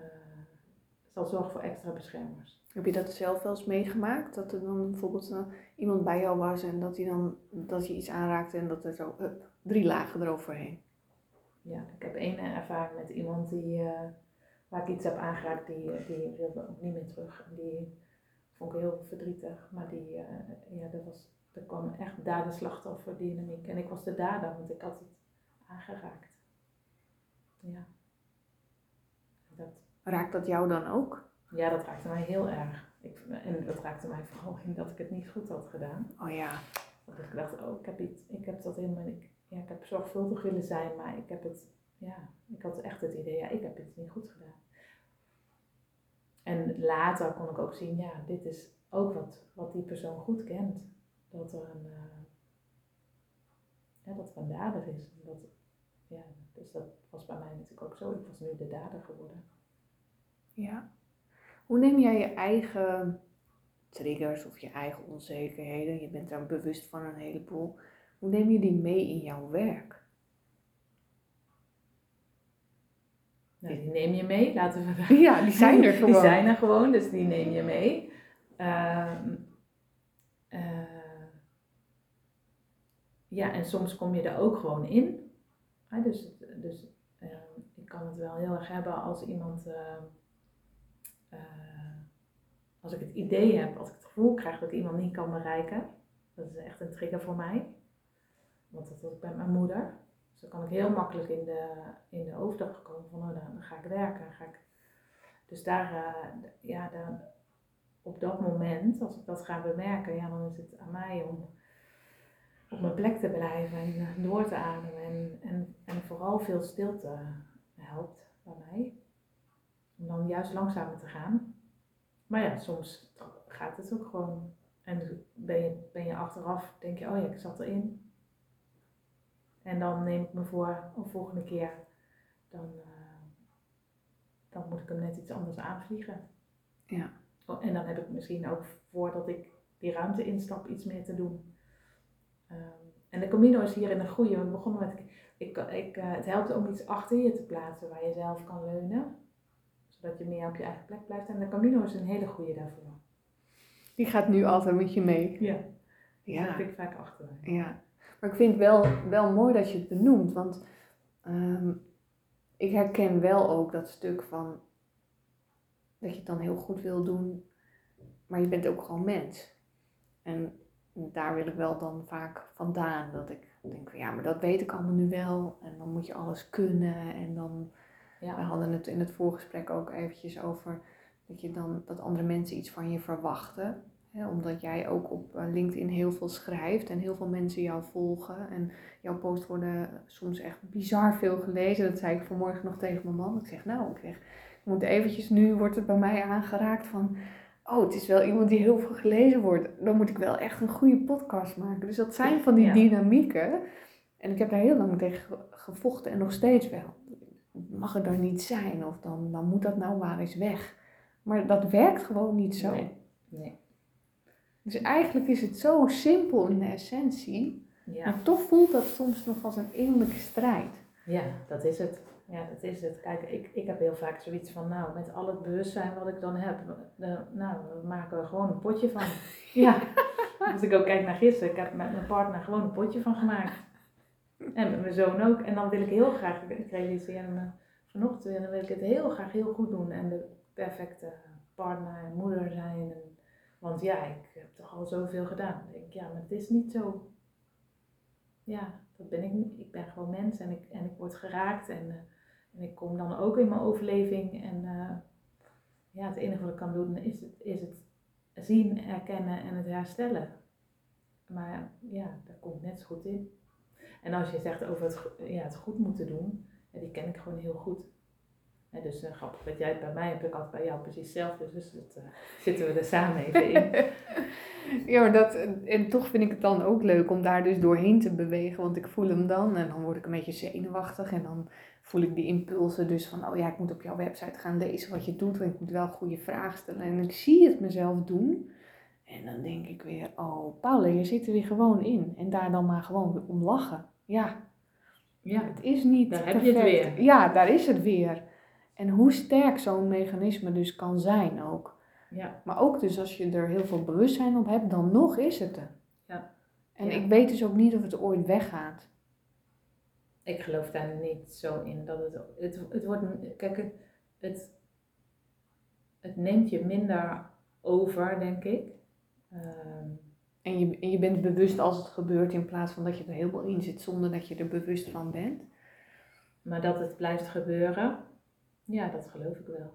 zal zorgen voor extra beschermers. Heb je dat zelf wel eens meegemaakt? Dat er dan bijvoorbeeld uh, iemand bij jou was en dat, hij dan, dat je iets aanraakte en dat er zo up, drie lagen eroverheen? Ja, ik heb één ervaring met iemand die, uh, waar ik iets heb aangeraakt, die, die wilde ook niet meer terug. En die vond ik heel verdrietig, maar die, uh, ja, dat was, er kwam echt dader-slachtoffer dynamiek. En ik was de dader, want ik had het aangeraakt. Ja. Dat, Raakt dat jou dan ook? Ja, dat raakte mij heel erg. Ik, en dat raakte mij vooral in dat ik het niet goed had gedaan. Oh ja. Dat ik dacht, oh, ik heb, iets, ik heb dat helemaal, ik, ja, ik heb zorgvuldig willen zijn, maar ik heb het, ja, ik had echt het idee, ja, ik heb het niet goed gedaan. En later kon ik ook zien, ja, dit is ook wat, wat die persoon goed kent. Dat er een, uh, ja, dat het een dader is. Dat, ja, dus dat was bij mij natuurlijk ook zo. Ik was nu de dader geworden. Ja. Hoe neem jij je eigen triggers of je eigen onzekerheden, je bent daar bewust van een heleboel, hoe neem je die mee in jouw werk? Nou, die neem je mee, laten we *laughs* Ja, die zijn er *laughs* gewoon. Die zijn er gewoon, dus die neem je mee. Ehm, eh, ja, en soms kom je er ook gewoon in. dus dus ehm, ik kan het wel heel erg hebben als iemand, ehm, eh, als ik het idee heb, als ik het gevoel krijg dat ik iemand niet kan bereiken. Dat is echt een trigger voor mij. Want dat was bij mijn moeder. Dus dan kan ik heel makkelijk in de, in de overdag komen van, oh, dan ga ik werken. Ga ik... Dus daar, uh, ja, dan, op dat moment, als ik dat ga bemerken, ja, dan is het aan mij om op mijn plek te blijven en eh, door te ademen. En, en, en vooral veel stilte helpt bij mij. Om dan juist langzamer te gaan. Maar ja, soms gaat het ook gewoon. En ben je, ben je achteraf, denk je, oh ja, ik zat erin. En dan neem ik me voor, de volgende keer, dan, uh, dan moet ik hem net iets anders aanvliegen. Ja. Oh, en dan heb ik misschien ook voordat ik die ruimte instap iets meer te doen. Um, en de Camino is hier in een goede. We begonnen met, ik, ik, uh, het helpt om iets achter je te plaatsen waar je zelf kan leunen. Zodat je meer op je eigen plek blijft. En de Camino is een hele goede daarvoor. Die gaat nu altijd met je mee. Ja. Ja. Dat ik vaak achter. Ja. Maar ik vind het wel, wel mooi dat je het benoemt. Want um, ik herken wel ook dat stuk van dat je het dan heel goed wil doen, maar je bent ook gewoon mens. En daar wil ik wel dan vaak vandaan. Dat ik denk van ja, maar dat weet ik allemaal nu wel. En dan moet je alles kunnen. En dan, ja. we hadden het in het voorgesprek ook eventjes over dat je dan dat andere mensen iets van je verwachten. Omdat jij ook op eh, LinkedIn heel veel schrijft en heel veel mensen jou volgen. En jouw posts worden soms echt bizar veel gelezen. Dat zei ik vanmorgen nog tegen mijn man. Ik zeg nou, ik zeg, ik moet eventjes, nu wordt het bij mij aangeraakt van... Oh, het is wel iemand die heel veel gelezen wordt. Dan moet ik wel echt een goede podcast maken. Dus dat zijn van die dynamieken. En ik heb daar heel lang tegen gevochten en nog steeds wel. Mag het er niet zijn of dan, dan moet dat nou maar eens weg. Maar dat werkt gewoon niet zo. Nee. nee. Dus eigenlijk is het zo simpel in de essentie. Ja. Maar toch voelt dat soms nog als een innerlijke strijd. Ja, dat is het. Ja, dat is het. Kijk, ik, ik heb heel vaak zoiets van, nou, met al het bewustzijn wat ik dan heb, de, nou, we maken er gewoon een potje van. *laughs* ja. *laughs* Als ik ook kijk naar gisteren, ik heb met mijn partner gewoon een potje van gemaakt. En met mijn zoon ook. En dan wil ik heel graag, ik realiseer me vanochtend, en dan wil ik het heel graag heel goed doen. En de perfecte partner en moeder zijn. En, want ja, ik heb toch al zoveel gedaan. Denk ik, ja, maar het is niet zo. Ja, dat ben ik niet. Ik ben gewoon mens en ik, en ik word geraakt. En, uh, en ik kom dan ook in mijn overleving. En uh, ja, het enige wat ik kan doen is het, is het zien, erkennen en het herstellen. Maar ja, daar komt net zo goed in. En als je zegt over het, ja, het goed moeten doen, die ken ik gewoon heel goed dus uh, grappig dat jij het bij mij hebt, ik altijd bij jou precies hetzelfde. Dus dat, uh, *laughs* zitten we er samen even in. *laughs* ja, maar dat, en toch vind ik het dan ook leuk om daar dus doorheen te bewegen. Want ik voel hem dan en dan word ik een beetje zenuwachtig. En dan voel ik die impulsen dus van, oh ja, ik moet op jouw website gaan lezen wat je doet. Want ik moet wel goede vragen stellen. En ik zie het mezelf doen. En dan denk ik weer, oh Paula, je zit er weer gewoon in. En daar dan maar gewoon om lachen. Ja, ja. het is niet Daar heb je het weer. Ja, daar is het weer. En hoe sterk zo'n mechanisme dus kan zijn ook. Ja. Maar ook dus als je er heel veel bewustzijn op hebt, dan nog is het er. Ja. En ik weet dus ook niet of het ooit weggaat. Ik geloof daar niet zo in. Dat het, het, het wordt, kijk, het, het, het neemt je minder over, denk ik. Ehm, en, je, en je bent bewust als het gebeurt in plaats van dat je er helemaal in zit zonder dat je er bewust van bent. Maar dat het blijft gebeuren, ja, dat geloof ik wel.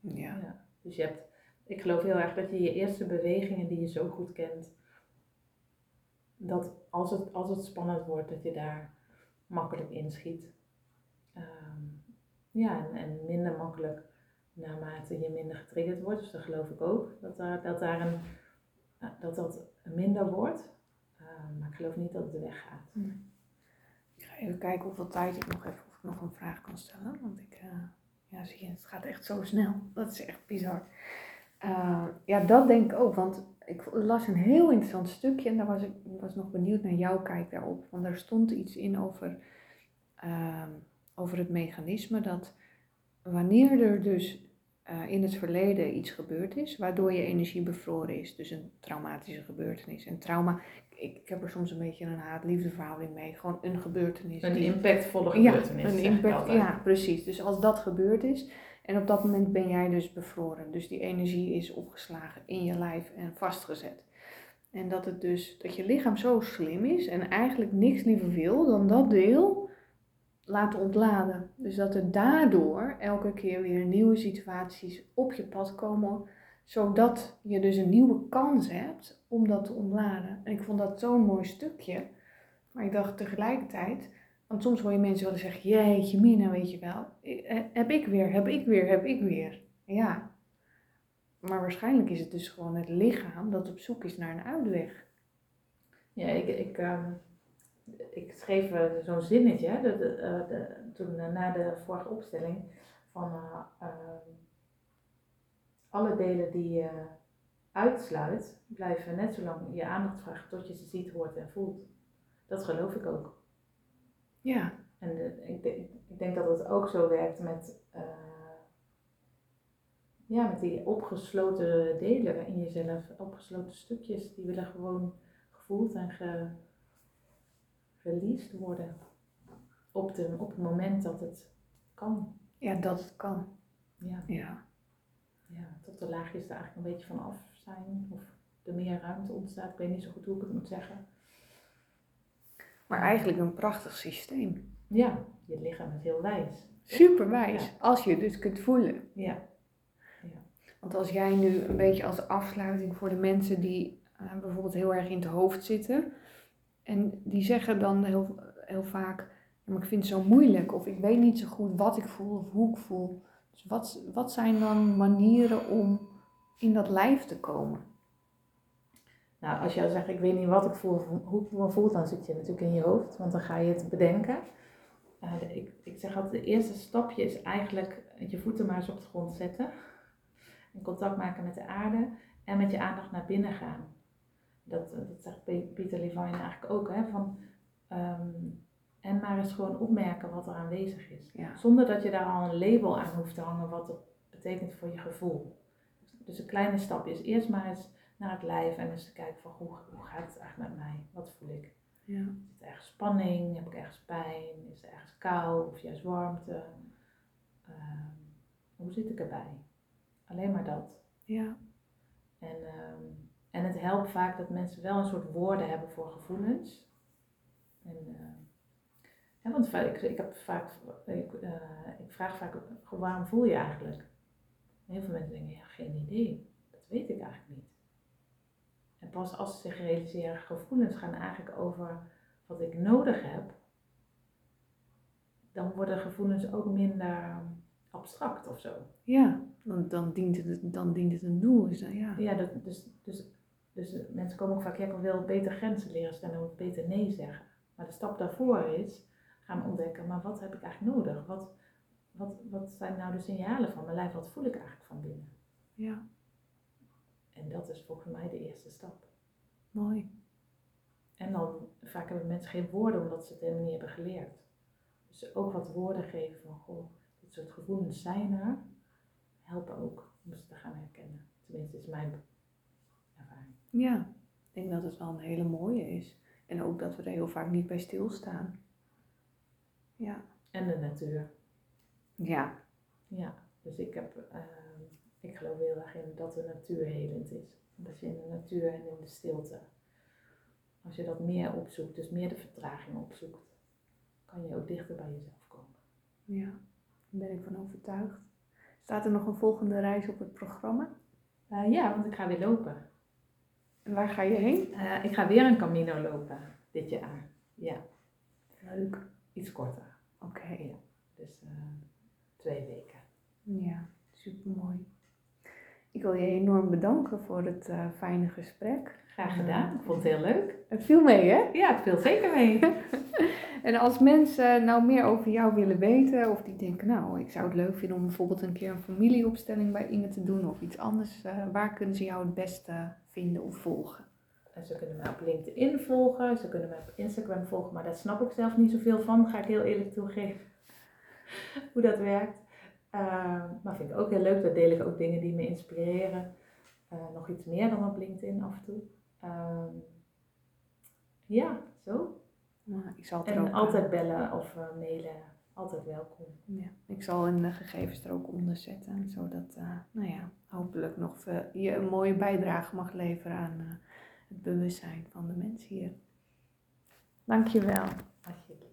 Ja. ja. Dus je hebt, ik geloof heel erg dat je je eerste bewegingen die je zo goed kent, dat als het, als het spannend wordt, dat je daar makkelijk inschiet. Um, ja, en, en, minder makkelijk naarmate je minder getriggerd wordt. Dus dat geloof ik ook, dat, daar, dat, daar een, dat, dat minder wordt. Uh, maar ik geloof niet dat het weggaat. Nee. even kijken hoeveel tijd ik nog heb, of ik nog een vraag kan stellen. Want ik, eh, het gaat echt zo snel. Dat is echt bizar. Uh, ja, dat denk ik ook, want ik las een heel interessant stukje en daar was ik was nog benieuwd naar jouw kijk daarop. Want daar stond iets in over, uh, over het mechanisme dat wanneer er dus uh, in het verleden iets gebeurd is, waardoor je energie bevroren is, dus een traumatische gebeurtenis. En trauma, ik, ik heb er soms een beetje een haat-liefde verhouding mee, gewoon een gebeurtenis. Een die, impactvolle gebeurtenis. Ja, een impact, ja, precies. Dus als dat gebeurd is, en op dat moment ben jij dus bevroren. Dus die energie is opgeslagen in je lijf en vastgezet. En dat het dus, dat je lichaam zo slim is en eigenlijk niks liever wil dan dat deel laten ontladen. Dus dat er daardoor elke keer weer nieuwe situaties op je pad komen, zodat je dus een nieuwe kans hebt om dat te ontladen. En ik vond dat zo'n mooi stukje. Maar ik dacht tegelijkertijd, want soms hoor je mensen wel zeggen, jeetje mina, weet je wel, eh, heb ik weer, heb ik weer, heb ik weer. Ja, maar waarschijnlijk is het dus gewoon het lichaam dat op zoek is naar een uitweg. Ja, ik, ik, uh, ik schreef uh, zo'n zinnetje de, de, uh, de, toen na de vorige opstelling van alle delen die je uitsluit, blijven net zo lang je aandacht vragen tot je ze ziet, hoort en voelt. Dat geloof ik ook. Ja. En de, ik, denk, ik denk dat het ook zo werkt met, uh, ja, met die opgesloten delen in jezelf, opgesloten stukjes, die willen gewoon gevoeld en ge, released worden op, de, op het moment dat het kan. Ja, dat het kan. Ja. Ja. ja tot de laagjes er eigenlijk een beetje van af zijn, of er meer ruimte ontstaat. Ik weet niet zo goed hoe ik het moet zeggen. Maar eigenlijk een prachtig systeem. Ja, je lichaam is heel wijs. Super wijs, als je het dus kunt voelen. Ja. ja. Want als jij nu een beetje als afsluiting voor de mensen die uh, bijvoorbeeld heel erg in het hoofd zitten. En die zeggen dan heel, heel vaak, maar ik vind het zo moeilijk. Of ik weet niet zo goed wat ik voel of hoe ik voel. Dus wat, wat zijn dan manieren om in dat lijf te komen? Nou, als jij zegt, ik weet niet wat ik voel, hoe ik me voel, dan zit je natuurlijk in je hoofd, want dan ga je het bedenken. Uh, ik, ik zeg altijd, het eerste stapje is eigenlijk je voeten maar eens op de grond zetten. In contact maken met de aarde en met je aandacht naar binnen gaan. Dat, dat zegt Peter Levine eigenlijk ook, hè, van, um, en maar eens gewoon opmerken wat er aanwezig is. Ja. Zonder dat je daar al een label aan hoeft te hangen wat het betekent voor je gevoel. Dus een kleine stapje is eerst maar eens naar het lijf en eens te kijken van hoe, hoe gaat het eigenlijk met mij? Wat voel ik? Ja. Is er ergens spanning? Heb ik ergens pijn? Is er ergens kou of juist warmte? Um, hoe zit ik erbij? Alleen maar dat. Ja. En, um, en het helpt vaak dat mensen wel een soort woorden hebben voor gevoelens. En, uh, ja, want ik, ik, heb vaak, ik, uh, ik vraag vaak, waarom voel je eigenlijk? En heel veel mensen denken, ja, geen idee. Dat weet ik eigenlijk niet. En pas als ze zich realiseren, gevoelens gaan eigenlijk over wat ik nodig heb, dan worden gevoelens ook minder abstract of zo. Ja, dan, dan, dient, het, dan dient het een doel. Is dat, ja, ja dat, dus, dus, dus mensen komen ook vaak, ja, ik wil beter grenzen leren stellen, of beter nee zeggen. Maar de stap daarvoor is gaan ontdekken, maar wat heb ik eigenlijk nodig? Wat, wat, wat zijn nou de signalen van mijn lijf? Wat voel ik eigenlijk van binnen? Ja. En dat is volgens mij de eerste stap. Mooi. En dan vaak hebben mensen geen woorden omdat ze het helemaal niet hebben geleerd. Dus ook wat woorden geven van, goh, dit soort gevoelens zijn er, helpen ook om ze te gaan herkennen. Tenminste, is mijn. Ja, ik denk dat het wel een hele mooie is. En ook dat we er heel vaak niet bij stilstaan. Ja. En de natuur. Ja. Ja, dus ik heb... Uh, ik geloof heel erg in dat de natuur helend is. Dat je in de natuur en in de stilte, als je dat meer opzoekt, dus meer de vertraging opzoekt, kan je ook dichter bij jezelf komen. Ja, daar ben ik van overtuigd. Staat er nog een volgende reis op het programma? Uh, ja, want ik ga weer lopen. En waar ga je heen? Uh, ik ga weer een Camino lopen dit jaar. Ja. Leuk. Iets korter. Oké. Okay. Ja. Dus uh, twee weken. Ja, super mooi. Ik wil je enorm bedanken voor het eh, fijne gesprek. Graag gedaan. Ik vond het heel leuk. Het viel mee, hè? Ja, het viel zeker mee. *laughs* En als mensen nou meer over jou willen weten, of die denken, nou, ik zou het leuk vinden om bijvoorbeeld een keer een familieopstelling bij Inge te doen of iets anders, eh, waar kunnen ze jou het beste vinden of volgen? En ze kunnen mij op LinkedIn volgen, ze kunnen mij op Instagram volgen, maar daar snap ik zelf niet zoveel van, ga ik heel eerlijk toegeven. *laughs* Hoe dat werkt. Uh, maar vind ik ook heel leuk, daar deel ik ook dingen die me inspireren. Uh, nog iets meer dan op LinkedIn af en toe. Uh, ja, zo. Nou, ik zal het en ook, altijd eh, bellen of uh, mailen, altijd welkom. Ja, ik zal een uh, gegevens er ook onder zetten, zodat, uh, nou ja, hopelijk nog je een mooie bijdrage mag leveren aan het bewustzijn van de mensen hier. Dankjewel. Alsjeblieft.